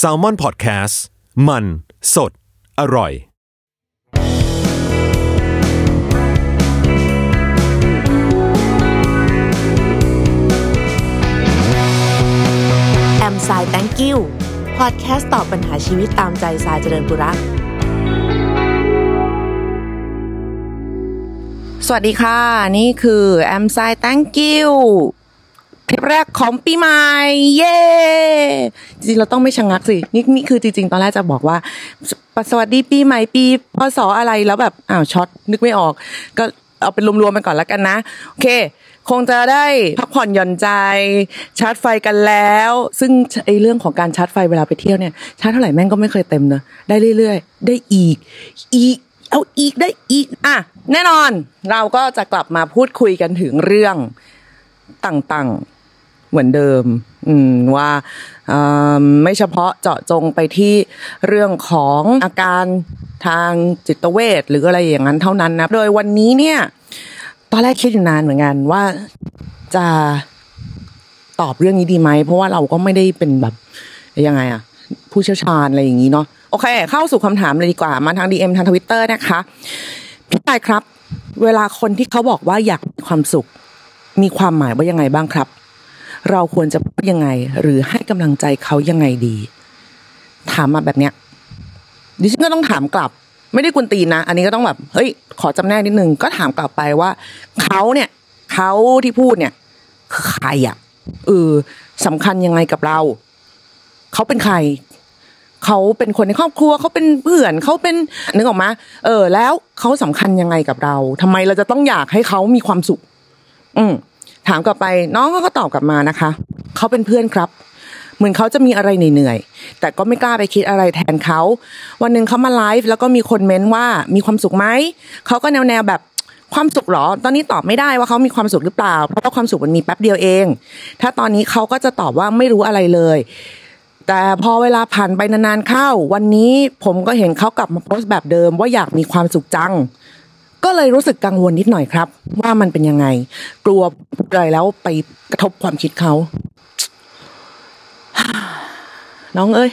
s a l ม o n PODCAST มัน สด อร่อย แอมไซแตงกิวพอดแคสต์ตอบปัญหาชีวิตตามใจสายเจริญบุรักสวัสดีค่ะ นี่คือแอมไซแตงกิว คลิปแรกของปีใหม่เย้จริงๆเราต้องไม่ชะงักสินี่นี่คือจริงๆ ตอนแรกจะบอกว่า สวัสดีปีใหม่ปีพศอะไรแล้วแบบอ้าวช็อตนึกไม่ออก ก็เอาเป็นรวมๆไปก่อนแล้วกันนะโอเค คงจะได้พักผ่อนหย่อนใจ ชาร์จไฟกันแล้ว ซึ่งไอเรื่องของการชาร์จไฟเวลาไปเที่ยวเนี่ยชาร์จเท่าไหร่แม่งก็ไม่เคยเต็มเนอะได้เรื่อยๆ ได้อีก อีกเอาอีกได้อีกอะแน่นอน เราก็จะกลับมาพูดคุยกันถึงเรื่องต่างๆ เหมือนเดิม อืมว่าอ่อไม่เฉพาะเจาะจงไปที่เรื่องของอาการทางจิตเวชหรืออะไรอย่างนั้นเท่านั้นนะโดยวันนี้เนี่ย ตอนแรกคิดอยู่นานเหมือนกันว่าจะตอบเรื่องนี้ดีไหมเพราะว่าเราก็ไม่ได้เป็นแบบยังไงอะผู้เชี่ยวชาญอะไรอย่างนี้เนาะโอเค เข้าสู่คำถามเลยดีกว่า มาทาง DM ทางทวิตเตอร์นะคะพี่ชายครับ เวลาคนที่เขาบอกว่าอยากมีความสุข มีความหมายว่ายังไงบ้างครับ เราควรจะพูดยังไง หรือให้กำลังใจเขายังไงดี ถามมาแบบเนี้ยดิฉันก็ต้องถามกลับ ไม่ได้กุนตีนนะอันนี้ก็ต้องแบบเฮ้ย ขอจำแนกนิดนึงก็ถามกลับไปว่าเขาเนี่ยเขาที่พูดเนี่ยคือใครอะเออสำคัญยังไงกับเรา เขาเป็นใคร เขาเป็นคนในครอบครัว เขาเป็นเพื่อนเขาเป็นนึกออกมาเออ แล้วเขาสำคัญยังไงกับเราทำไมเราจะต้องอยากให้เขามีความสุข อืม ถามกลับไปน้องก็ตอบกลับมานะคะเขาเป็นเพื่อนครับ เหมือนเขาจะมีอะไรเหนื่อยๆแต่ก็ไม่กล้าไปคิดอะไรแทนเขา วันหนึ่งเขามาไลฟ์แล้วก็มีคนเม้นว่ามีความสุขไหมเขาก็แนวๆแบบความสุขหรอ ตอนนี้ตอบไม่ได้ว่าเขามีความสุขหรือเปล่า เพราะว่าความสุขมันมีแป๊บเดียวเอง ถ้าตอนนี้เขาก็จะตอบว่าไม่รู้อะไรเลย แต่พอเวลาผ่านไปนานๆเข้า วันนี้ผมก็เห็นเขากลับมาโพสต์แบบเดิมว่าอยากมีความสุขจัง ก็เลยรู้สึกกังวลนิดหน่อยครับ ว่ามันเป็นยังไง กลัวอะไรแล้วไปกระทบความคิดเขา น้องเอ้ย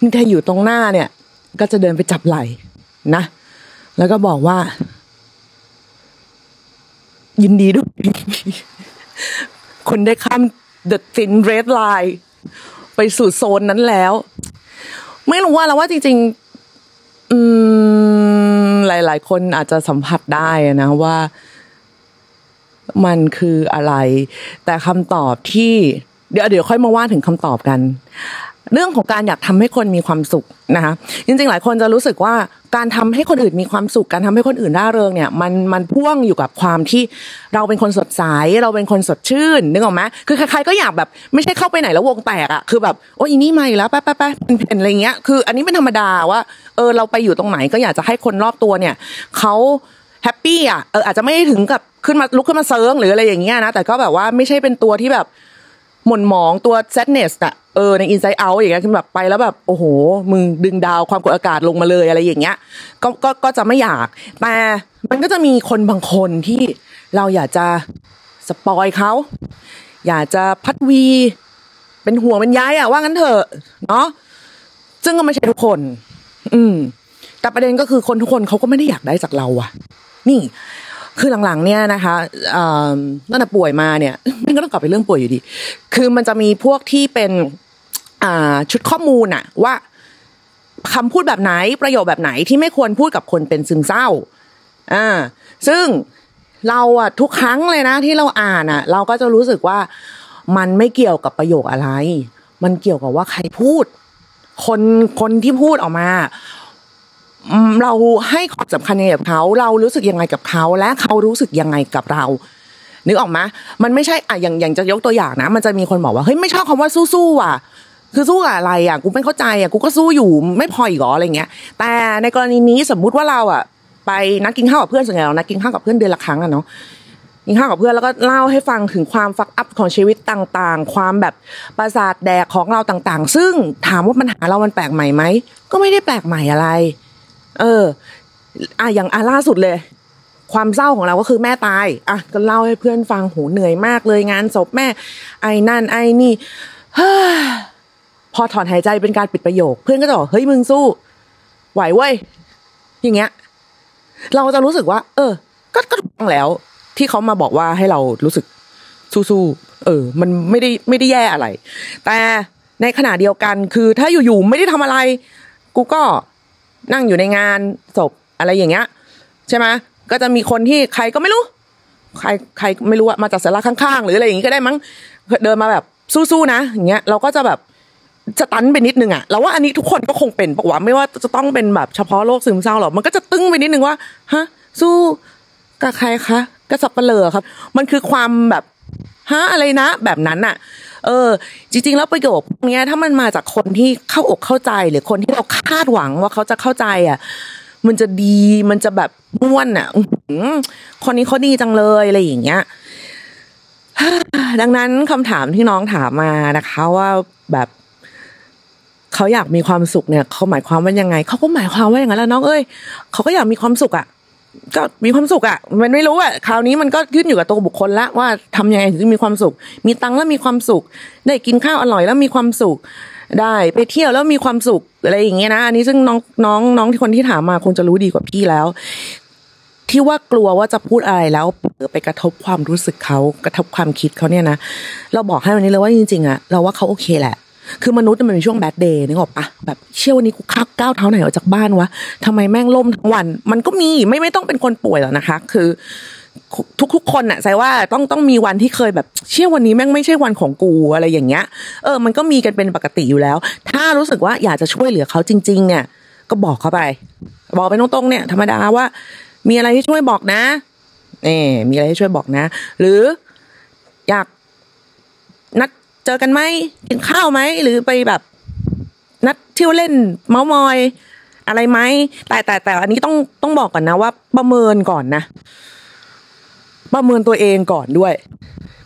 นี่ถ้าอยู่ตรงหน้าเนี่ย ก็จะเดินไปจับไหล่นะ แล้วก็บอกว่า ยินดีด้วยคนได้ข้าม the thin red line ไปสู่โซนนั้นแล้ว ไม่รู้ว่าแล้วว่าจริง ๆ อืม หลาย ๆ คนอาจจะสัมผัสได้นะว่ามันคืออะไร แต่คำตอบที่ เดี๋ยวเดี๋ยวค่อยมาว่าถึงคำตอบกัน เรื่องของการอยากทำให้คนมีความสุขนะคะจริงๆ หลายคนจะรู้สึกว่าการทำให้คนอื่นมีความสุข การทำให้คนอื่นร่าเริงเนี่ยมันมันพ่วงอยู่กับความที่เราเป็นคนสดใสเราเป็นคนสดชื่นนึกออกไหมคือใครๆก็อยากแบบไม่ใช่เข้าไปไหนแล้ววงแตกอะคือแบบโอ้ยนี่ไม่แล้วแป๊บแป๊บแป๊บเป็นอะไรเงี้ยคือ อันนี้เป็นธรรมดาว่าเออเราไปอยู่ตรงไหนก็อยากจะให้คนรอบตัวเนี่ยเขา happy อะเอออาจจะไม่ถึงกับขึ้นมาลุกขึ้นมาเซิ้งหรืออะไรอย่างเงี้ยนะแต่ก็แบบว่าไม่ใช่เป็นตัวที่แบบ หม่นหมองตัว sadness อะเออใน inside out อย่างเงี้ยคือแบบไปแล้วแบบโอ้โห มึงดึงดาวความกดอากาศลงมาเลยอะไรอย่างเงี้ยก็ก็ก็จะไม่อยาก แต่มันก็จะมีคนบางคนที่เราอยากจะสปอยเขาอยากจะพัดวี เป็นห่วงเป็นย้ายอะว่างั้นเถอะเนาะซึ่งก็ไม่ใช่ทุกคน อืม แต่ประเด็นก็คือคนทุกคนเขาก็ไม่ได้อยากได้จากเราอะนี่ คือหลังๆเนี่ยนะคะตั้งแต่ป่วยมาเนี่ยมันก็ต้องกลับไปเรื่องป่วยอยู่ดี คือมันจะมีพวกที่เป็นชุดข้อมูลอะว่าคำพูดแบบไหนประโยคแบบไหนที่ไม่ควรพูดกับคนเป็นซึมเศร้า อ่า ซึ่งเราอะทุกครั้งเลยนะ ที่เราอ่านอะเราก็จะรู้สึกว่ามันไม่เกี่ยวกับประโยคอะไร มันเกี่ยวกับว่าใครพูด คนคนที่พูดออกมา เราให้ความสำคัญยังไงกับเขาเรารู้สึกยังไงกับเขาและเขารู้สึกยังไงกับเรานึกออกไหมมันไม่ใช่อะอย่างอย่างจะยกตัวอย่างนะ มันจะมีคนบอกว่าเฮ้ยไม่ชอบคำว่าสู้ๆอะ คือสู้กับอะไรอะกูไม่เข้าใจอะกูก็สู้อยู่ไม่พออีกหรออะไรเงี้ย แต่ในกรณีนี้สมมุติว่าเราอะ ไปนัดกินข้าวกับเพื่อนส่วนใหญ่เรานัดกินข้าวกับเพื่อนเดือนละครั้งอะเนาะกินข้าวกับเพื่อนแล้วก็เล่าให้ฟังถึงความฟักอัพของชีวิตต่างๆ ความแบบประสาทแดกของเราต่างๆ ซึ่งถามว่าปัญหาเรามันแปลกใหม่ไหมก็ไม่ได้แปลกใหม่อะไร เออ อะอย่างอะล่าสุดเลย ความเศร้าของเราก็คือแม่ตาย อะ ก็เล่าให้เพื่อนฟังโหเหนื่อยมากเลยงานศพแม่ ไอ้นั่น ไอ้นี่เฮ้ยพอถอนหายใจเป็นการปิดประโยค เพื่อนก็จะบอกเฮ้ยมึงสู้ ไหวเว้ยอย่างเงี้ย เราจะรู้สึกว่า เออ ก็ก็ถูกต้องแล้ว ที่เขามาบอกว่าให้เรารู้สึกสู้ๆเออ มันไม่ได้ไม่ได้แย่อะไร แต่ในขณะเดียวกันคือถ้าอยู่ๆไม่ได้ทำอะไร กูก็ นั่งอยู่ในงานศพอะไรอย่างเงี้ย ใช่ไหมก็จะมีคนที่ใครก็ไม่รู้ ใครใครไม่รู้อะมาจากสาระข้างๆ หรืออะไรอย่างงี้ก็ได้มั้งเดินมาแบบสู้ๆนะอย่างเงี้ยเราก็จะแบบจะตันไปนิดนึงอะเราว่าอันนี้ทุกคนก็คงเป็นปะวะไม่ว่าจะต้องเป็นแบบเฉพาะโรคซึมเศร้าหรอกมันก็จะตึ้งไปนิดนึงว่าฮะสู้กับใครคะกับสับเลือครับ มันคือความแบบฮะอะไรนะ แบบนั้นอะ เออ จริง ๆ แล้วประโยคเนี้ยถ้ามันมาจากคนที่เข้าอกเข้าใจหรือคนที่เราคาดหวังว่าเขาจะเข้าใจอะ มันจะดีมันจะแบบม่วนอะคนนี้เขาดีจังเลยอะไรอย่างเงี้ยดังนั้นคำถามที่น้องถามมานะคะ ว่าแบบเขาอยากมีความสุขเนี่ยเขาหมายความว่ายังไงเขาก็หมายความว่าอย่างนั้นแหละน้องเอ้ยเขาก็อยากมีความสุขอะ ก็มีความสุขอะ มันไม่รู้อะคราวนี้มันก็ขึ้นอยู่กับตัวบุคคลละว่าทำยังไงถึงมีความสุข มีตังค์แล้วมีความสุข ได้กินข้าวอร่อยแล้วมีความสุข ได้ไปเที่ยวแล้วมีความสุขอะไรอย่างเงี้ยนะอันนี้ซึ่งน้องน้องน้องที่คนที่ถามมาคงจะรู้ดีกว่าพี่แล้ว ที่ว่ากลัวว่าจะพูดอะไรแล้วไปกระทบความรู้สึกเขากระทบความคิดเขาเนี่ยนะเราบอกให้วันนี้เลยว่าจริงๆอะเราว่าเขาโอเคแหละ คือมนุษย์มันเป็นช่วงแบดเดย์นึกออกปะแบบเชื่อวันนี้กูข้าก้าวเท้าไหนออกจากบ้านวะทำไมแม่งล่มทั้งวัน มันก็มีไม่ไม่ต้องเป็นคนป่วยหรอกนะคะ คือ ทุกๆคนน่ะใส่ว่าต้องต้องมีวันที่เคยแบบ เชื่อวันนี้แม่งไม่ใช่วันของกูอะไรอย่างเงี้ย เออ มันก็มีกันเป็นปกติอยู่แล้ว ถ้ารู้สึกว่าอยากจะช่วยเหลือเขาจริง ๆ เนี่ย ก็บอกเขาไป บอกไปตรงๆเนี่ยธรรมดาว่า มีอะไรที่ช่วยบอกนะนี่มีอะไรที่ช่วยบอกนะ หรืออยากนัด เจอกันไหมกินข้าวไหมหรือไปแบบนัดเที่ยวเล่นเมาส์มอย อะไรไหมแต่แต่แต่อันนี้ต้องต้องบอกก่อนนะว่า ประเมินก่อนนะ ประเมินตัวเองก่อนด้วย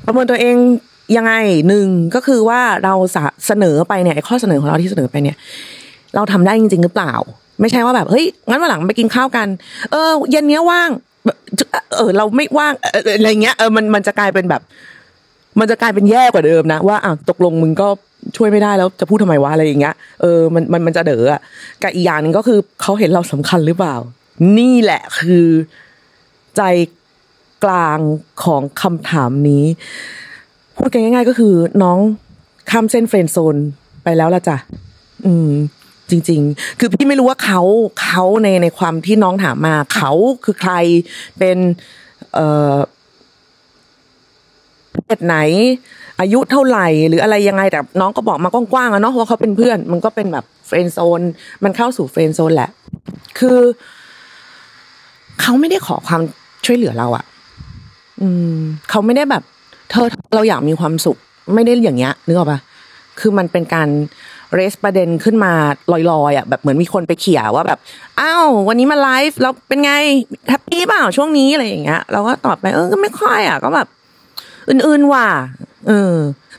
ประเมินตัวเองยังไงหนึ่งก็คือว่าเราเสนอไปเนี่ยข้อเสนอของเราที่เสนอไปเนี่ย เราทำได้จริง ๆ หรือเปล่า ไม่ใช่ว่าแบบเฮ้ยงั้นวันหลังไปกินข้าวกัน เออ เย็นเนี้ยว่างเออเราไม่ว่างอะไรเงี้ยเออมันมันจะกลายเป็นแบบ มันจะกลายเป็นแย่กว่าเดิมนะว่าอะตกลงมึงก็ช่วยไม่ได้แล้วจะพูดทำไมวะอะไรอย่างเงี้ยเออมันมันมันจะเด๋ออะกับอีกอย่างหนึ่งก็คือเขาเห็นเราสำคัญหรือเปล่า นี่แหละคือใจกลางของคำถามนี้ พูดกันง่าย ๆ ก็คือน้องข้ามเส้นเฟรนโซนไปแล้วละจ้ะอืม จริง ๆ คือพี่ไม่รู้ว่าเขาเขาในในความที่น้องถามมา เขาคือใครเป็น เอ่อ ศไหน อายุเท่าไหร่หรืออะไรยังไงแต่น้องก็บอกมากว้างๆอะเนาะว่าเขาเป็นเพื่อน มันก็เป็นแบบ friend zone มันเข้าสู่ friend zone แหละ คือเขาไม่ได้ขอความช่วยเหลือเราอะอืมเขาไม่ได้แบบ เธอเราอยากมีความสุข ไม่ได้อย่างเงี้ยนึกออกปะคือมันเป็นการ raise ประเด็นขึ้นมาลอยๆอะแบบเหมือนมีคนไปเขี่ยว่าแบบอ้าววันนี้มาไลฟ์แล้วเป็นไง happy เปล่าช่วงนี้อะไรอย่างเงี้ยเราก็ตอบไปเออก็ไม่ค่อยอะก็แบบ อื่นๆว่ะเออ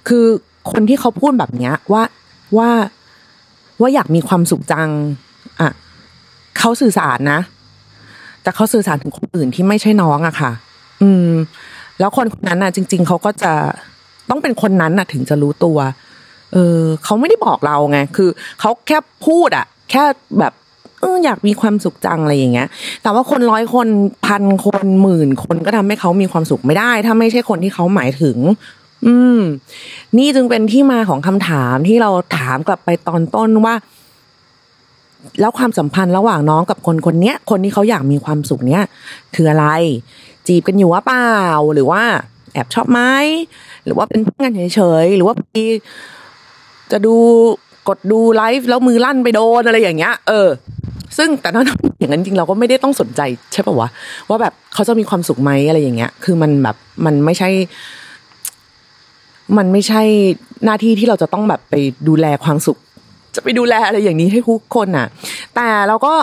คือคนที่เขาพูดแบบเนี้ย ว่าว่าว่าอยากมีความสุขจัง อะเขาสื่อสารนะ แต่เขาสื่อสารถึงคนอื่นที่ไม่ใช่น้องอะค่ะ อืม แล้วคนคนนั้นน่ะ จริง ๆเขาก็จะต้องเป็นคนนั้นน่ะ ถึงจะรู้ตัว เออเขาไม่ได้บอกเราไง คือเขาแค่พูดอะแค่แบบ อออยากมีความสุขจังอะไรอย่างเงี้ย แต่ว่าคนร้อยคนพันคนหมื่นคนก็ทำให้เขามีความสุขไม่ได้ ถ้าไม่ใช่คนที่เขาหมายถึง อืม นี่จึงเป็นที่มาของคำถามที่เราถามกลับไปตอนต้นว่า แล้วความสัมพันธ์ระหว่างน้องกับคนคนเนี้ย คนที่เขาอยากมีความสุขเนี้ยคืออะไร จีบกันอยู่ว่าเปล่า หรือว่า แอบชอบไหมหรือว่าเป็นเพื่อนกันเฉยๆหรือว่าพี่จะดูกดดูไลฟ์แล้วมือลั่นไปโดนอะไรอย่างเงี้ย เออ ซึ่งแต่ถ้าอย่างนั้นจริงเราก็ไม่ได้ต้องสนใจใช่ป่าวะว่าแบบเขาจะมีความสุขไหมอะไรอย่างเงี้ย คือมันแบบมันไม่ใช่ มันไม่ใช่หน้าที่ที่เราจะต้องแบบไปดูแลความสุข จะไปดูแลอะไรอย่างนี้ให้ทุกคนอะ แต่เราก็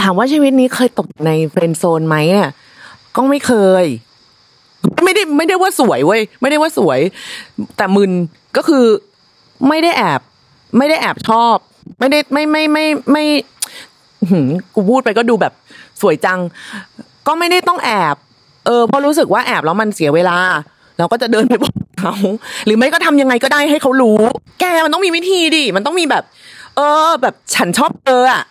ถามว่าชีวิตนี้เคยตกในเฟรนโซนไหมเนี่ยก็ไม่เคย ไม่ได้ไม่ได้ว่าสวยเว้ยไม่ได้ว่าสวย แต่มึนก็คือไม่ได้แอบ ไม่ได้แอบชอบ ไม่ได้ไม่ไม่ไม่ไม่หืม กูพูดไปก็ดูแบบสวยจัง ก็ไม่ได้ต้องแอบ เออเพราะรู้สึกว่าแอบแล้วมันเสียเวลา เราก็จะเดินไปบอกเขาหรือไม่ก็ทำยังไงก็ได้ให้เขารู้ แกมันต้องมีวิธีดิมันต้องมีแบบ เออ แบบฉันชอบเธออะ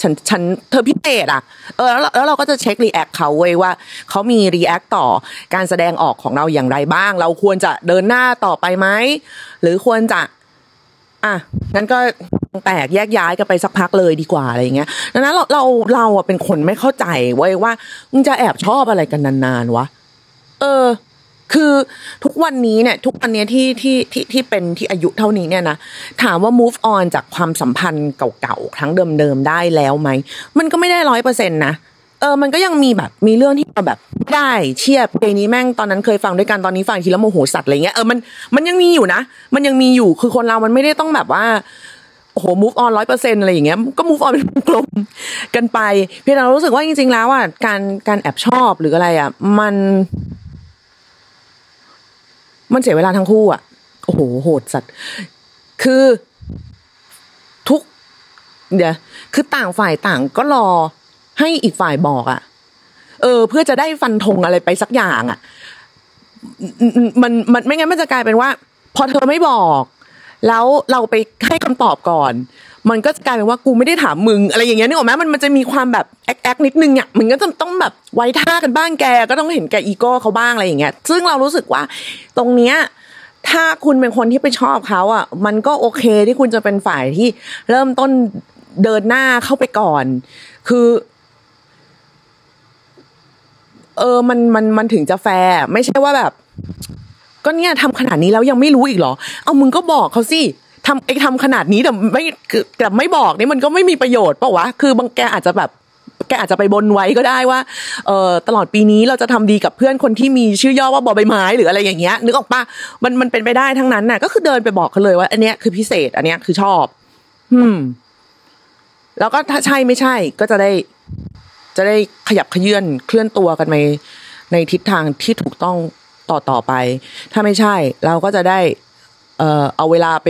ฉันฉันเธอพิเศษอะ เออแล้วแล้วเราก็จะเช็ค react เขาเว้ยว่าเขามี react ต่อการแสดงออกของเราอย่างไรบ้าง เราควรจะเดินหน้าต่อไปไหมหรือควรจะ อะงั้นก็แตกแยกย้ายกันไปสักพักเลยดีกว่าอะไรอย่างเงี้ยดังนั้นเราเราเราอะเป็นคนไม่เข้าใจเว้ยว่ามึงจะแอบชอบอะไรกันนานๆวะเออ คือทุกวันนี้เนี่ย ทุกวันนี้ที่ที่ที่ที่เป็นที่อายุเท่านี้เนี่ยนะถามว่า move on จากความสัมพันธ์เก่าๆครั้งเดิมๆได้แล้วไหมมันก็ไม่ได้ร้อยเปอร์เซ็นต์นะ ออมันก็ยังมีแบบมีเรื่องที่เราแบบได้เชียบเพลงนี้แม่งตอนนั้นเคยฟังด้วยกันตอนนี้ฟังทีแล้วโมโหสัตว์อะไรเงี้ยเออมันมันยังมีอยู่นะ มันยังมีอยู่คือคนเรามันไม่ได้ต้องแบบว่าโอ้โห move on ร้อยเปอร์เซ็นอะไรอย่างเงี้ย ก็ move on เป็นกลมกันไป เพียงแต่เรารู้สึกว่าจริง ๆ แล้วอะการการแอบชอบหรืออะไรอะ มัน มันเสียเวลาทั้งคู่อะ โอ้โห โหดสัตว์ คือทุก เดี๋ยว คือต่างฝ่ายต่างก็รอ ให้อีกฝ่ายบอกอะเออ เพื่อจะได้ฟันธงอะไรไปสักอย่างอะมันมันไม่งั้นมันจะกลายเป็นว่า พอเธอไม่บอก แล้วเราไปให้คำตอบก่อน มันก็จะกลายเป็นว่ากูไม่ได้ถามมึงอะไรอย่างเงี้ยนึกออกไหมมันมันจะมีความแบบแอคแอคนิดนึงอะมันก็จะต้องแบบไว้ท่ากันบ้างแก ก็ต้องเห็นแกอีโก้เขาบ้างอะไรอย่างเงี้ย ซึ่งเรารู้สึกว่า ตรงเนี้ยถ้าคุณเป็นคนที่ไปชอบเขาอะ มันก็โอเคที่คุณจะเป็นฝ่ายที่เริ่มต้นเดินหน้าเข้าไปก่อน คือ เออมันมันมันถึงจะแฟร์ไม่ใช่ว่าแบบ ก็เนี่ยทำขนาดนี้แล้วยังไม่รู้อีกเหรอ เอามึงก็บอกเขาสิทำไอ้ทำขนาดนี้แต่ไม่แต่ไม่บอกนี่มันก็ไม่มีประโยชน์ปล่าวะคือบางแกอาจจะแบบแกอาจจะไปบนไว้ก็ได้ว่าเออตลอดปีนี้เราจะทำดีกับเพื่อนคนที่มีชื่อย่อว่าบอใบไม้หรืออะไรอย่างเงี้ยนึกออกปะมันมันเป็นไปได้ทั้งนั้นน่ะ ก็คือเดินไปบอกเขาเลยว่า อันเนี้ยคือพิเศษ อันเนี้ยคือชอบ อืม แล้วก็ถ้าใช่ไม่ใช่ ก็จะได้ จะได้ขยับขยื่นเคลื่อนตัวกันไปในทิศทางที่ถูกต้องต่อต่อไป ถ้าไม่ใช่เราก็จะได้เอ่อเอาเวลาไป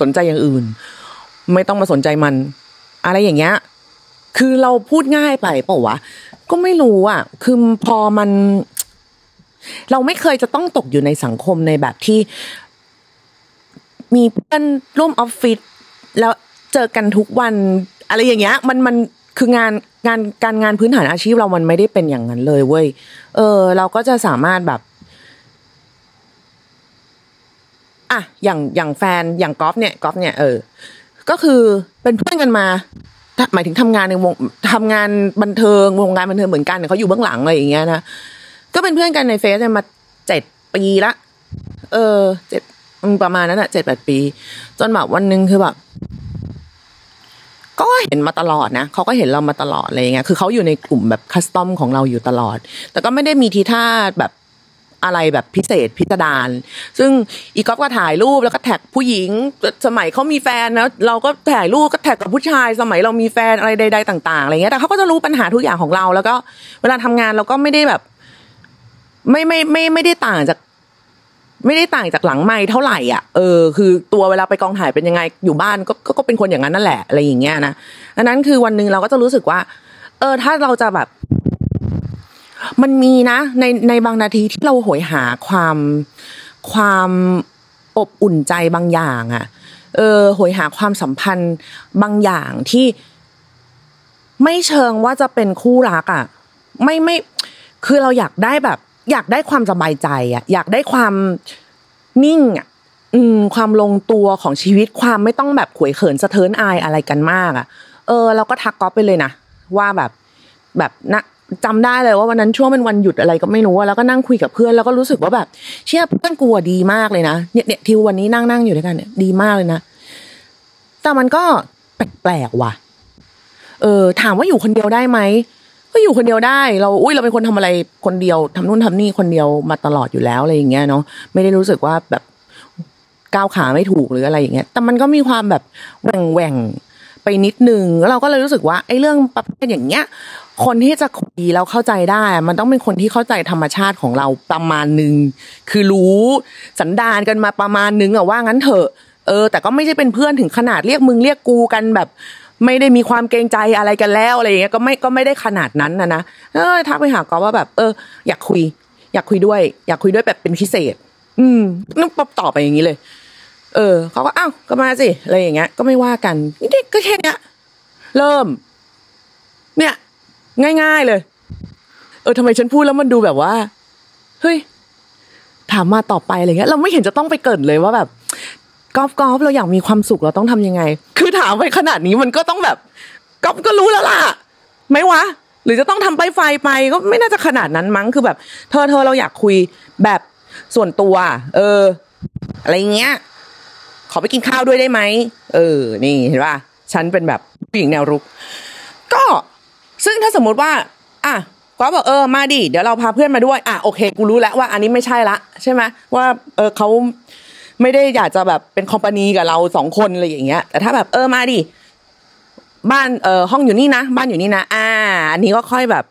สนใจอย่างอื่น ไม่ต้องมาสนใจมัน อะไรอย่างเงี้ยคือเราพูดง่ายไปเปล่าวะก็ไม่รู้อะ คือพอมัน เราไม่เคยจะต้องตกอยู่ในสังคมในแบบที่ มีเพื่อนร่วมออฟฟิศแล้วเจอกันทุกวัน อะไรอย่างเงี้ย มันมัน คืองานงานการงานพื้นฐานอาชีพเรามันไม่ได้เป็นอย่างนั้นเลยเว้ยเออ เราก็จะสามารถแบบอะอย่างอย่างแฟนอย่างกอล์ฟเนี่ยกอล์ฟเนี่ยเออ ก็คือเป็นเพื่อนกันมาหมายถึงทำงานในวงทำงานบันเทิงวงการบันเทิงเหมือนกันเนี่ยเขาอยู่เบื้องหลังอะไรอย่างเงี้ยนะก็เป็นเพื่อนกันในเฟซเนี่ยมาเจ็ดปีละ เออเจ็ดประมาณนั้นอะเจ็ดแปดปี จนแบบวันหนึ่งคือแบบ ก็เห็นมาตลอดนะเขาก็เห็นเรามาตลอดอะไรเงี้ยคือเขาอยู่ในกลุ่มแบบคัสตอมของเราอยู่ตลอด แต่ก็ไม่ได้มีทีท่าแบบอะไรแบบพิเศษพิสดารซึ่งอีกอฟก็ถ่ายรูปแล้วก็แท็กผู้หญิง สมัยเขามีแฟนนะเราก็ถ่ายรูปก็แท็กกับผู้ชาย สมัยเรามีแฟนอะไรใด ๆ ต่าง ๆอะไรเงี้ยแต่เขาก็จะรู้ปัญหาทุกอย่างของเรา แล้วก็เวลาทำงานเราก็ไม่ได้แบบ ไม่ไม่ไม่ไม่ได้ต่างจาก ไม่ได้ต่างจากหลังไม่เท่าไหร่อะเออคือตัวเวลาไปกองถ่ายเป็นยังไงอยู่บ้านก็ก็เป็นคนอย่างนั้นนั่นแหละอะไรอย่างเงี้ยนะอันนั้นคือวันหนึ่งเราก็จะรู้สึกว่า เออ ถ้าเราจะแบบ มันมีนะในในบางนาทีที่เราโหยหาความความอบอุ่นใจบางอย่างอะ่ะ เออโหยหาความสัมพันธ์บางอย่างที่ไม่เชิงว่าจะเป็นคู่รักอะ่ะ ไม่ไม่คือเราอยากได้แบบ อยากได้ความสบายใจอะ อยากได้ความนิ่งอะอืมความลงตัวของชีวิตความไม่ต้องแบบขวยเขินสะเทินอายอะไรกันมากอะ เออ เราก็ทักก๊อฟไปเลยนะว่าแบบแบบนะจำได้เลยว่าวันนั้นช่วงเป็นวันหยุดอะไรก็ไม่รู้แล้วก็นั่งคุยกับเพื่อนแล้วก็รู้สึกว่าแบบเชื่อเพื่อนกลัวดีมากเลยนะเนี่ยเนี่ยทิววันนี้นั่งนั่งอยู่ด้วยกันเนี่ยดีมากเลยนะแต่มันก็แปลกๆว่ะ เออถามว่าอยู่คนเดียวได้ไหม ก็อยู่คนเดียวได้ เราอุ้ยเราเป็นคนทำอะไรคนเดียวทำนู่นทำนี่คนเดียวมาตลอดอยู่แล้วอะไรอย่างเงี้ยเนาะไม่ได้รู้สึกว่าแบบก้าวขาไม่ถูกหรืออะไรอย่างเงี้ยแต่มันก็มีความแบบแหว่งแหว่งไปนิดนึงแล้วเราก็เลยรู้สึกว่าไอ้เรื่องประเภทอย่างเงี้ยคนที่จะคุยแล้วเข้าใจได้ มันต้องเป็นคนที่เข้าใจธรรมชาติของเราประมาณนึงคือรู้สันดานกันมาประมาณนึงอะว่างั้นเถอะเออแต่ก็ไม่ใช่เป็นเพื่อนถึงขนาดเรียกมึงเรียกกูกันแบบ ไม่ได้มีความเกรงใจอะไรกันแล้วอะไรอย่างเงี้ยก็ไม่ก็ไม่ได้ขนาดนั้นนะนะเออทักไปหากอว่าแบบ เออ อยากคุย อยากคุยด้วย อยากคุยด้วยแบบเป็นพิเศษ อืมนึกป๊บตอบไปอย่างนี้เลย เออเขาก็อ้าวก็มาสิอะไรอย่างเงี้ย ก็ไม่ว่ากันนี่ก็แค่เนี้ยเริ่ม เนี่ย ง่าย ๆเลย เออทำไมฉันพูดแล้วมันดูแบบว่า เฮ้ยถามมาต่อไปอะไรเงี้ย เราไม่เห็นจะต้องไปเกิดเลยว่าแบบ กอล์ฟกอล์ฟเราอยากมีความสุขเราต้องทำยังไง คือถามไปขนาดนี้มันก็ต้องแบบกอล์ฟก็รู้แล้วล่ะไหมวะหรือจะต้องทำไปไฟไปก็ไม่น่าจะขนาดนั้นมั้งคือแบบ เธอเธอเราอยากคุยแบบส่วนตัว เออ อะไรเงี้ย ขอไปกินข้าวด้วยได้ไหมเออ นี่เห็นป่ะฉันเป็นแบบผู้หญิงแนวรุก ก็ซึ่งถ้าสมมุติว่า อะก็บอกเออมาดิเดี๋ยวเราพาเพื่อนมาด้วย อะโอเค กูรู้แล้วว่าอันนี้ไม่ใช่ละ ใช่ไหมว่า เออเขา ไม่ได้อยากจะแบบเป็นคอมพานีกับเราสองคนอะไรอย่างเงี้ย แต่ถ้าแบบเออมาดิบ้านเออห้องอยู่นี่นะบ้านอยู่นี่นะ อ่า อันนี้ก็ค่อยแบบ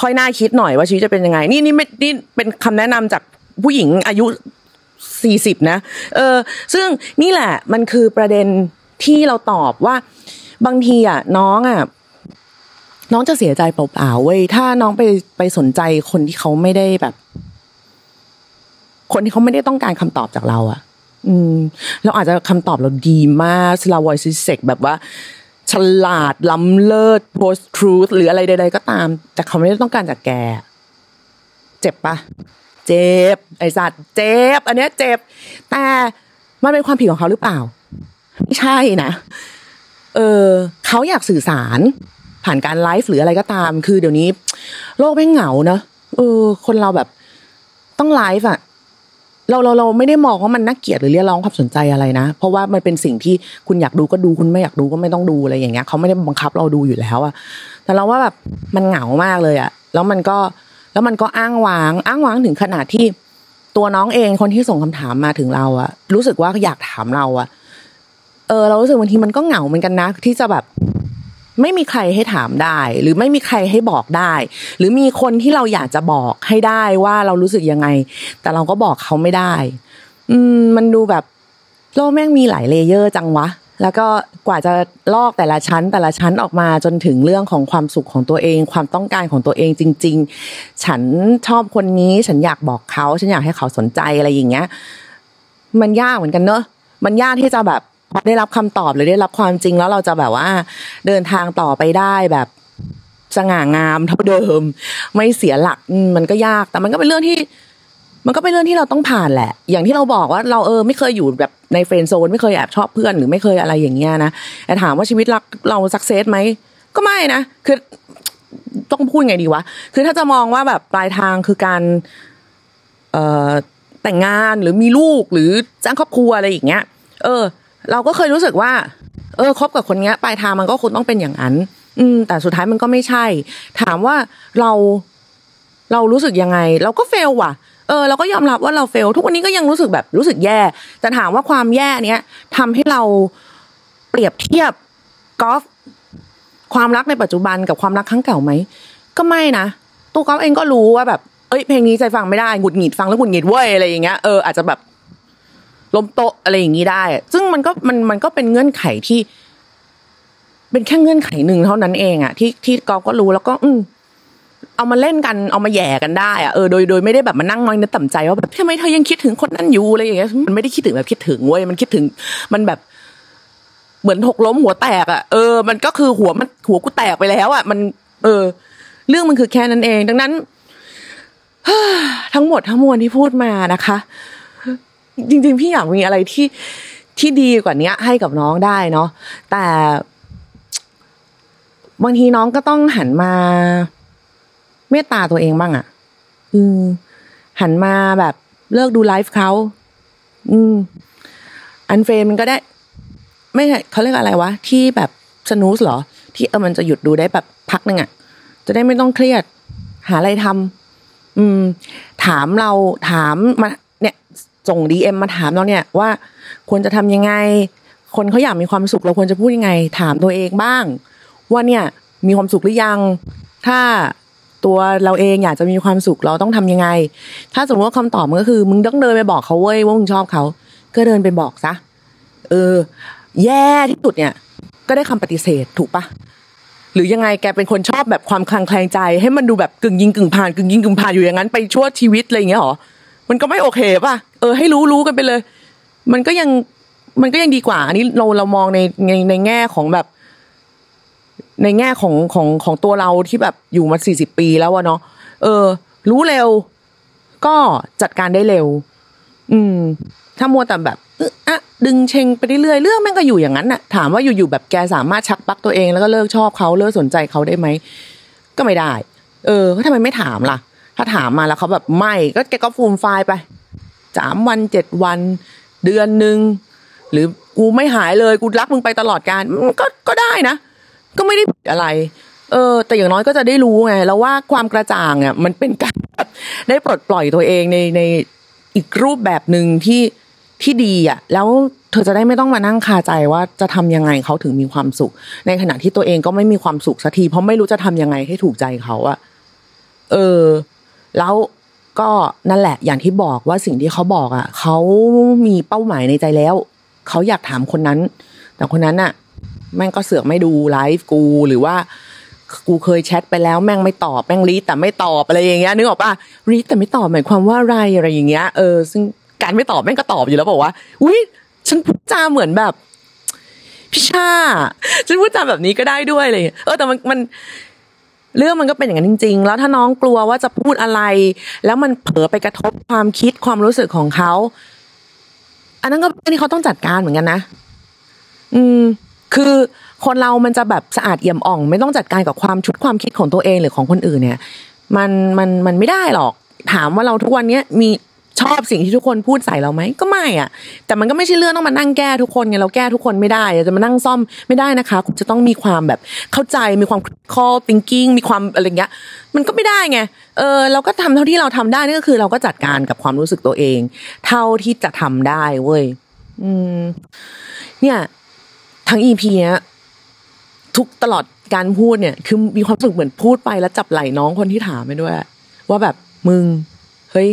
ค่อยน่าคิดหน่อยว่าชีวิตจะเป็นยังไง นี่นี่ไม่นี่เป็นคำแนะนำจากผู้หญิงอายุสี่สิบนะเออ ซึ่งนี่แหละ มันคือประเด็นที่เราตอบว่า บางทีอะ น้องอะน้องจะเสียใจเปล่าๆเว้ยถ้าน้องไปไปสนใจคนที่เขาไม่ได้แบบ คนที่เขาไม่ได้ต้องการคำตอบจากเราอะ อืมเราอาจจะคำตอบเราดีมากสลาวอยซิเซกแบบว่า ฉลาดล้ำเลิศ post truth หรืออะไรใดๆก็ตาม แต่เขาไม่ได้ต้องการจากแก เจ็บปะเจ็บ ไอสัตว์เจ็บ อันเนี้ยเจ็บ แต่มันเป็นความผิดของเขาหรือเปล่า ไม่ใช่นะ เออเขาอยากสื่อสาร ผ่านการไลฟ์หรืออะไรก็ตาม คือเดี๋ยวนี้ โลกไม่เหงาเนอะเออ คนเราแบบต้องไลฟ์อะ เราเราเราไม่ได้มองว่ามันน่าเกลียดหรือเรียกร้องความสนใจอะไรนะ เพราะว่ามันเป็นสิ่งที่คุณอยากดูก็ดูคุณไม่อยากดูก็ไม่ต้องดูอะไรอย่างเงี้ยเขาไม่ได้บังคับเราดูอยู่แล้วอะแต่เราว่าแบบมันเหงามากเลยอะแล้วมันก็แล้วมันก็อ้างว้าง อ้างว้างถึงขนาดที่ตัวน้องเองคนที่ส่งคำถามมาถึงเราอะรู้สึกว่าอยากถามเราอะเออเรารู้สึกบางทีมันก็เหงาเหมือนกันนะ ที่จะแบบ ไม่มีใครให้ถามได้ หรือไม่มีใครให้บอกได้ หรือมีคนที่เราอยากจะบอกให้ได้ว่าเรารู้สึกยังไง แต่เราก็บอกเขาไม่ได้ อืมมันดูแบบโลกแม่งมีหลายเลเยอร์จังวะ แล้วก็กว่าจะลอกแต่ละชั้น แต่ละชั้นออกมาจนถึงเรื่องของความสุขของตัวเอง ความต้องการของตัวเองจริง ๆ ฉันชอบคนนี้ฉันอยากบอกเขา ฉันอยากให้เขาสนใจอะไรอย่างเงี้ย มันยากเหมือนกันเนอะมันยากที่จะแบบ ได้รับคำตอบหรือได้รับความจริงแล้วเราจะแบบว่า เดินทางต่อไปได้แบบสง่างามเท่าเดิม ไม่เสียหลักมันก็ยาก แต่มันก็เป็นเรื่องที่ มันก็เป็นเรื่องที่เราต้องผ่านแหละ อย่างที่เราบอกว่าเราเออไม่เคยอยู่แบบในเฟรนด์โซนไม่เคยแอบชอบเพื่อนหรือไม่เคยอะไรอย่างเงี้ยนะแต่ถามว่าชีวิตรักเราสักเซสไหมก็ไม่นะคือต้องพูดไงดีวะ คือถ้าจะมองว่าแบบปลายทางคือการ เอ่อแต่งงานหรือมีลูกหรือสร้างครอบครัวอะไรอย่างเงี้ย เออ เราก็เคยรู้สึกว่า เออคบกับคนเนี้ยปลายทางมันก็คงต้องเป็นอย่างนั้น อืม แต่สุดท้ายมันก็ไม่ใช่ ถามว่าเราเรารู้สึกยังไง เราก็เฟลว่ะ เออ เราก็ยอมรับว่าเราเฟล ทุกวันนี้ก็ยังรู้สึกแบบรู้สึกแย่แต่ถามว่าความแย่เนี้ยทำให้เราเปรียบเทียบกอล์ฟความรักในปัจจุบันกับความรักครั้งเก่าไหมก็ไม่นะตัวกอล์ฟเองก็รู้ว่าแบบเอ้ยเพลงนี้ใจฟังไม่ได้หงุดหงิดฟังแล้วหงุดหงิดเว้ยอะไรอย่างเงี้ยเอออาจจะแบบ ล้มโต๊ะอะไรอย่างงี้ได้ ซึ่งมันก็มันมันก็เป็นเงื่อนไขที่ เป็นแค่เงื่อนไขหนึ่งเท่านั้นเองอะที่ที่กอก็รู้แล้วก็ อืเอามาเล่นกันเอามาแย่กันได้อะเออโดยโดยไม่ได้แบบมานั่งน้อยนึกต่ำใจว่าแบบทำไมเธอยังคิดถึงคนนั้นอยู่อะไรอย่างเงี้ยมันไม่ได้คิดถึงแบบคิดถึงเว้ยมันคิดถึง มันแบบ เหมือนหกล้มหัวแตกอะเออมันก็คือหัวมันหัวกูแตกไปแล้วอะมัน เออ เรื่องมันคือแค่นั้นเอง ดังนั้นทั้งหมดทั้งมวลที่พูดมานะคะ จริง ๆ พี่อยากมีอะไรที่ที่ดีกว่านี้ให้กับน้องได้เนาะแต่บางทีน้องก็ต้องหันมาเมตตาตัวเองบ้างอะ่ะ อืมหันมาแบบเลิกดูไลฟ์เขาอืม อันเฟรมมันก็ได้ ไม่ใช่เขาเรียกอะไรวะ ที่แบบสนุสเหรอ ที่เออมันจะหยุดดูได้แบบพักหนึ่งอะ่ะ จะได้ไม่ต้องเครียด หาอะไรทำอืม ถามเราถามมา ส่งดีเอ็มมาถามเราเนี่ยว่าควรจะทำยังไง คนเขาอยากมีความสุขเราควรจะพูดยังไง ถามตัวเองบ้าง ว่าเนี่ยมีความสุขหรือยัง ถ้าตัวเราเองอยากจะมีความสุขเราต้องทำยังไง ถ้าสมมติว่าคำตอบมันก็คือ มึงต้องเดินไปบอกเขาเว้ยว่ามึงชอบเขาก็เดินไปบอกซะเออ แย่ที่สุดเนี่ย ก็ได้คำปฏิเสธถูกปะหรือยังไงแกเป็นคนชอบแบบความคลางแคลงใจ ให้มันดูแบบกึ่งยิงกึ่งผ่านกึ่งยิงกึ่งผ่านอยู่อย่างนั้นไปชั่วชีวิตอะไรอย่างเงี้ยหรอ มันก็ไม่โอเคป่ะเออให้รู้รู้กันไปเลย มันก็ยังมันก็ยังดีกว่า อันนี้เราเรามองในในในแง่ของแบบ ในแง่ของของของตัวเราที่แบบอยู่มาสี่สิบปีแล้วอะเนาะเออ รู้เร็ว ก็จัดการได้เร็ว อืม ถ้ามัวแต่แบบเออะดึงเชงไปเรื่อยเรื่องแม่งก็อยู่อย่างนั้นน่ะ ถามว่าอยู่ๆแบบแกสามารถชักปักตัวเองแล้วก็เลิกชอบเขาเลิกสนใจเขาได้ไหมก็ไม่ได้ เออก็ทำไมไม่ถามล่ะ ถ้าถามมาแล้วเขาแบบไม่ก็แกก็ฟูมไฟล์ไปสามวันเจ็ดวัน เดือนหนึ่งหรือกูไม่หายเลยกูรักมึงไปตลอดการก็ก็ได้นะ ก็ไม่ได้ผิดอะไร เออ แต่อย่างน้อยก็จะได้รู้ไงแล้วว่าความกระจ่างอะมันเป็นการได้ปลดปล่อยตัวเองในในอีกรูปแบบหนึ่งที่ที่ดีอะ แล้วเธอจะได้ไม่ต้องมานั่งคาใจว่าจะทำยังไงเขาถึงมีความสุข ในขณะที่ตัวเองก็ไม่มีความสุขสักทีเพราะไม่รู้จะทำยังไงให้ถูกใจเขาอะเออ แล้วก็นั่นแหละ อย่างที่บอกว่าสิ่งที่เขาบอกอะเขามีเป้าหมายในใจแล้ว เขาอยากถามคนนั้น แต่คนนั้นอะ แม่งก็เสือกไม่ดูไลฟ์กูหรือว่า กูเคยแชทไปแล้วแม่งไม่ตอบแม่งรีแต่ไม่ตอบอะไรอย่างเงี้ยนึกออกปะรีแต่ไม่ตอบหมายความว่าอะไรอะไรอย่างเงี้ยเออซึ่งการไม่ตอบแม่งก็ตอบอยู่แล้วบอกว่าอุ้ยฉันพูดจาเหมือนแบบพี่ชาฉันพูดจาแบบนี้ก็ได้ด้วยอะไรอย่างเลยเออแต่มันมัน เรื่องมันก็เป็นอย่างนั้นจริง ๆ แล้วถ้าน้องกลัวว่าจะพูดอะไร แล้วมันเผลอไปกระทบความคิดความรู้สึกของเขา อันนั้นก็เป็นที่เขาต้องจัดการเหมือนกันนะ อืม คือคนเรามันจะแบบสะอาดเอี่ยมอ่อง ไม่ต้องจัดการกับความชุดความคิดของตัวเองหรือของคนอื่นเนี่ย มันมันมันไม่ได้หรอก ถามว่าเราทุกวันเนี้ยมี ชอบสิ่งที่ทุกคนพูดใส่เราไหมก็ไม่อะ แต่มันก็ไม่ใช่เรื่องต้องมานั่งแก้ทุกคนไงเราแก้ทุกคนไม่ได้จะมานั่งซ่อมไม่ได้นะคะคุณจะต้องมีความแบบเข้าใจมีความ critical thinking มีความอะไรเงี้ย มันก็ไม่ได้ไงเออเราก็ทำเท่าที่เราทำได้นี่ก็คือ เราก็จัดการกับความรู้สึกตัวเอง เท่าที่จะทำได้เว้ยอืม เนี่ย ทั้งอีพีเนี้ยทุกตลอดการพูดเนี่ย คือมีความรู้สึกเหมือนพูดไปแล้วจับไหล่น้องคนที่ถามไปด้วย ว่าแบบมึง เฮ้ย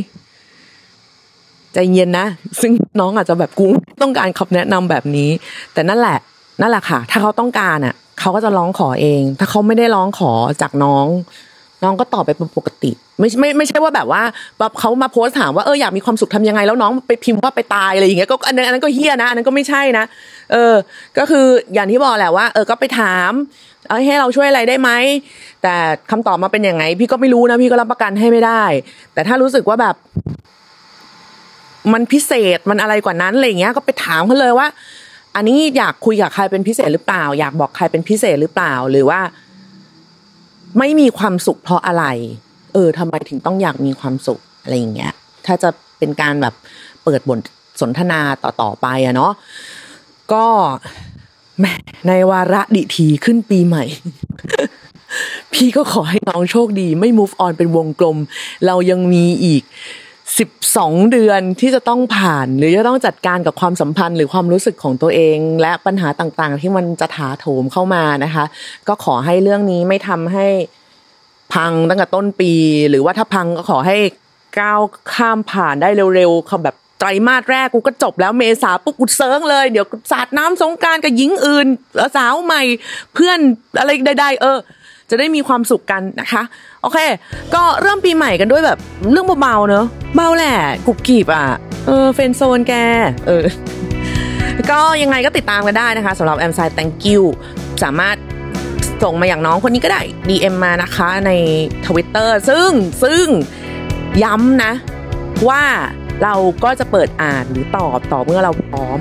ใจเย็นนะ ซึ่งน้องอาจจะแบบกูต้องการคำแนะนำแบบนี้ แต่นั่นแหละ นั่นแหละค่ะ ถ้าเขาต้องการอะ เขาก็จะร้องขอเอง ถ้าเขาไม่ได้ร้องขอจากน้อง น้องก็ตอบไปเป็นปกติ ไม่ไม่ไม่ใช่ว่าแบบว่าแบบเขามาโพสต์ถามว่าเอออยากมีความสุขทำยังไงแล้วน้องไปพิมพ์ว่าไปตายอะไรอย่างเงี้ยก็อันนั้นอันนั้นก็เฮี้ยนะอันนั้นก็ไม่ใช่นะเออ ก็คืออย่างที่บอกแหละว่า เออก็ไปถามเอาให้เราช่วยอะไรได้ไหมแต่คำตอบมาเป็นยังไง พี่ก็ไม่รู้นะพี่ก็รับประกันให้ไม่ได้ แต่ถ้ารู้สึกว่าแบบ มันพิเศษมันอะไรกว่านั้นอะไรเงี้ยก็ไปถามเขาเลยว่า อันนี้อยากคุยกับใครเป็นพิเศษหรือเปล่า อยากบอกใครเป็นพิเศษหรือเปล่าหรือว่า ไม่มีความสุขเพราะอะไร เออทำไมถึงต้องอยากมีความสุขอะไรอย่างเงี้ย ถ้าจะเป็นการแบบเปิดบทสนทนาต่อๆไปอะเนาะก็แมในวาระดิทีขึ้นปีใหม่ พี่ก็ขอให้น้องโชคดี ไม่ move on เป็นวงกลม เรายังมีอีก 12 เดือนที่จะต้องผ่าน หรือจะต้องจัดการกับความสัมพันธ์ หรือความรู้สึกของตัวเอง และปัญหาต่างๆ ที่มันจะถาโถมเข้ามานะคะ ก็ขอให้เรื่องนี้ไม่ทำให้พังตั้งแต่ต้นปี หรือว่าถ้าพังก็ขอให้ก้าวข้ามผ่านได้เร็วๆเขาแบบไตรมาสแรกกูก็จบแล้วเมษาปุ๊บกูเซิร์งเลย เดี๋ยวสาดน้ำสงการกับหญิงอื่นสาวใหม่เพื่อนอะไรใดๆเออ จะได้มีความสุขกันนะคะ โอเค ก็เริ่มปีใหม่กันด้วยแบบเรื่องเบาๆเนอะเบาแหละกุบกีบอะเออเฟนโซนแกเออก็ยังไงก็ติดตามกันได้นะคะสำหรับแอมไซ thank you สามารถส่งมาอย่างน้องคนนี้ก็ได้ DM มานะคะใน Twitter ซึ่งซึ่งย้ำนะ ว่าเราก็จะเปิดอ่านหรือตอบต่อเมื่อเราพร้อม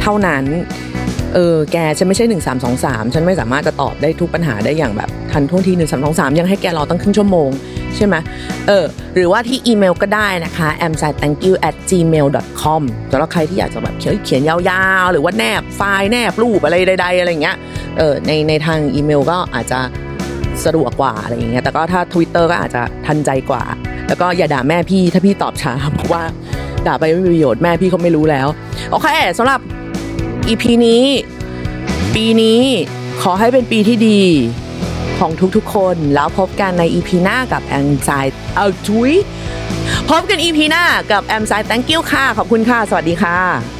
เท่านั้น เออแกฉันไม่ใช่หนึ่งสามสองสามฉันไม่สามารถจะตอบได้ทุกปัญหาได้อย่างแบบทันท่วงทีหนึ่งสามสองสามยังให้แกรอตั้งครึ่งชั่วโมงใช่ไหมเออหรือว่าที่อีเมลก็ได้นะคะ a m s i t h a n k y o u at gmail com สำหรับใครที่อยากจะแบบเขียนเขียนยาวๆ หรือว่าแนบไฟล์แนบรูปอะไรใดๆอะไรเงี้ยเออในในทางอีเมลก็อาจจะสะดวกกว่าอะไรอย่างเงี้ยแต่ก็ถ้า Twitter ก็อาจจะทันใจกว่า แล้วก็อย่าด่าแม่พี่ถ้าพี่ตอบช้าเพราะว่าด่าไปไม่มีประโยชน์แม่พี่เขาไม่รู้แล้ว โอเคสำหรับ EP นี้ ปีนี้ขอให้เป็นปีที่ดีของทุกๆ คน แล้วพบกันใน EP หน้ากับแอมไซเอาจุ้ยพบกัน EP หน้ากับแอมไซ Thank you ค่ะ ขอบคุณค่ะ สวัสดีค่ะ